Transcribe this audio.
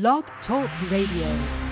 Blog Talk Radio.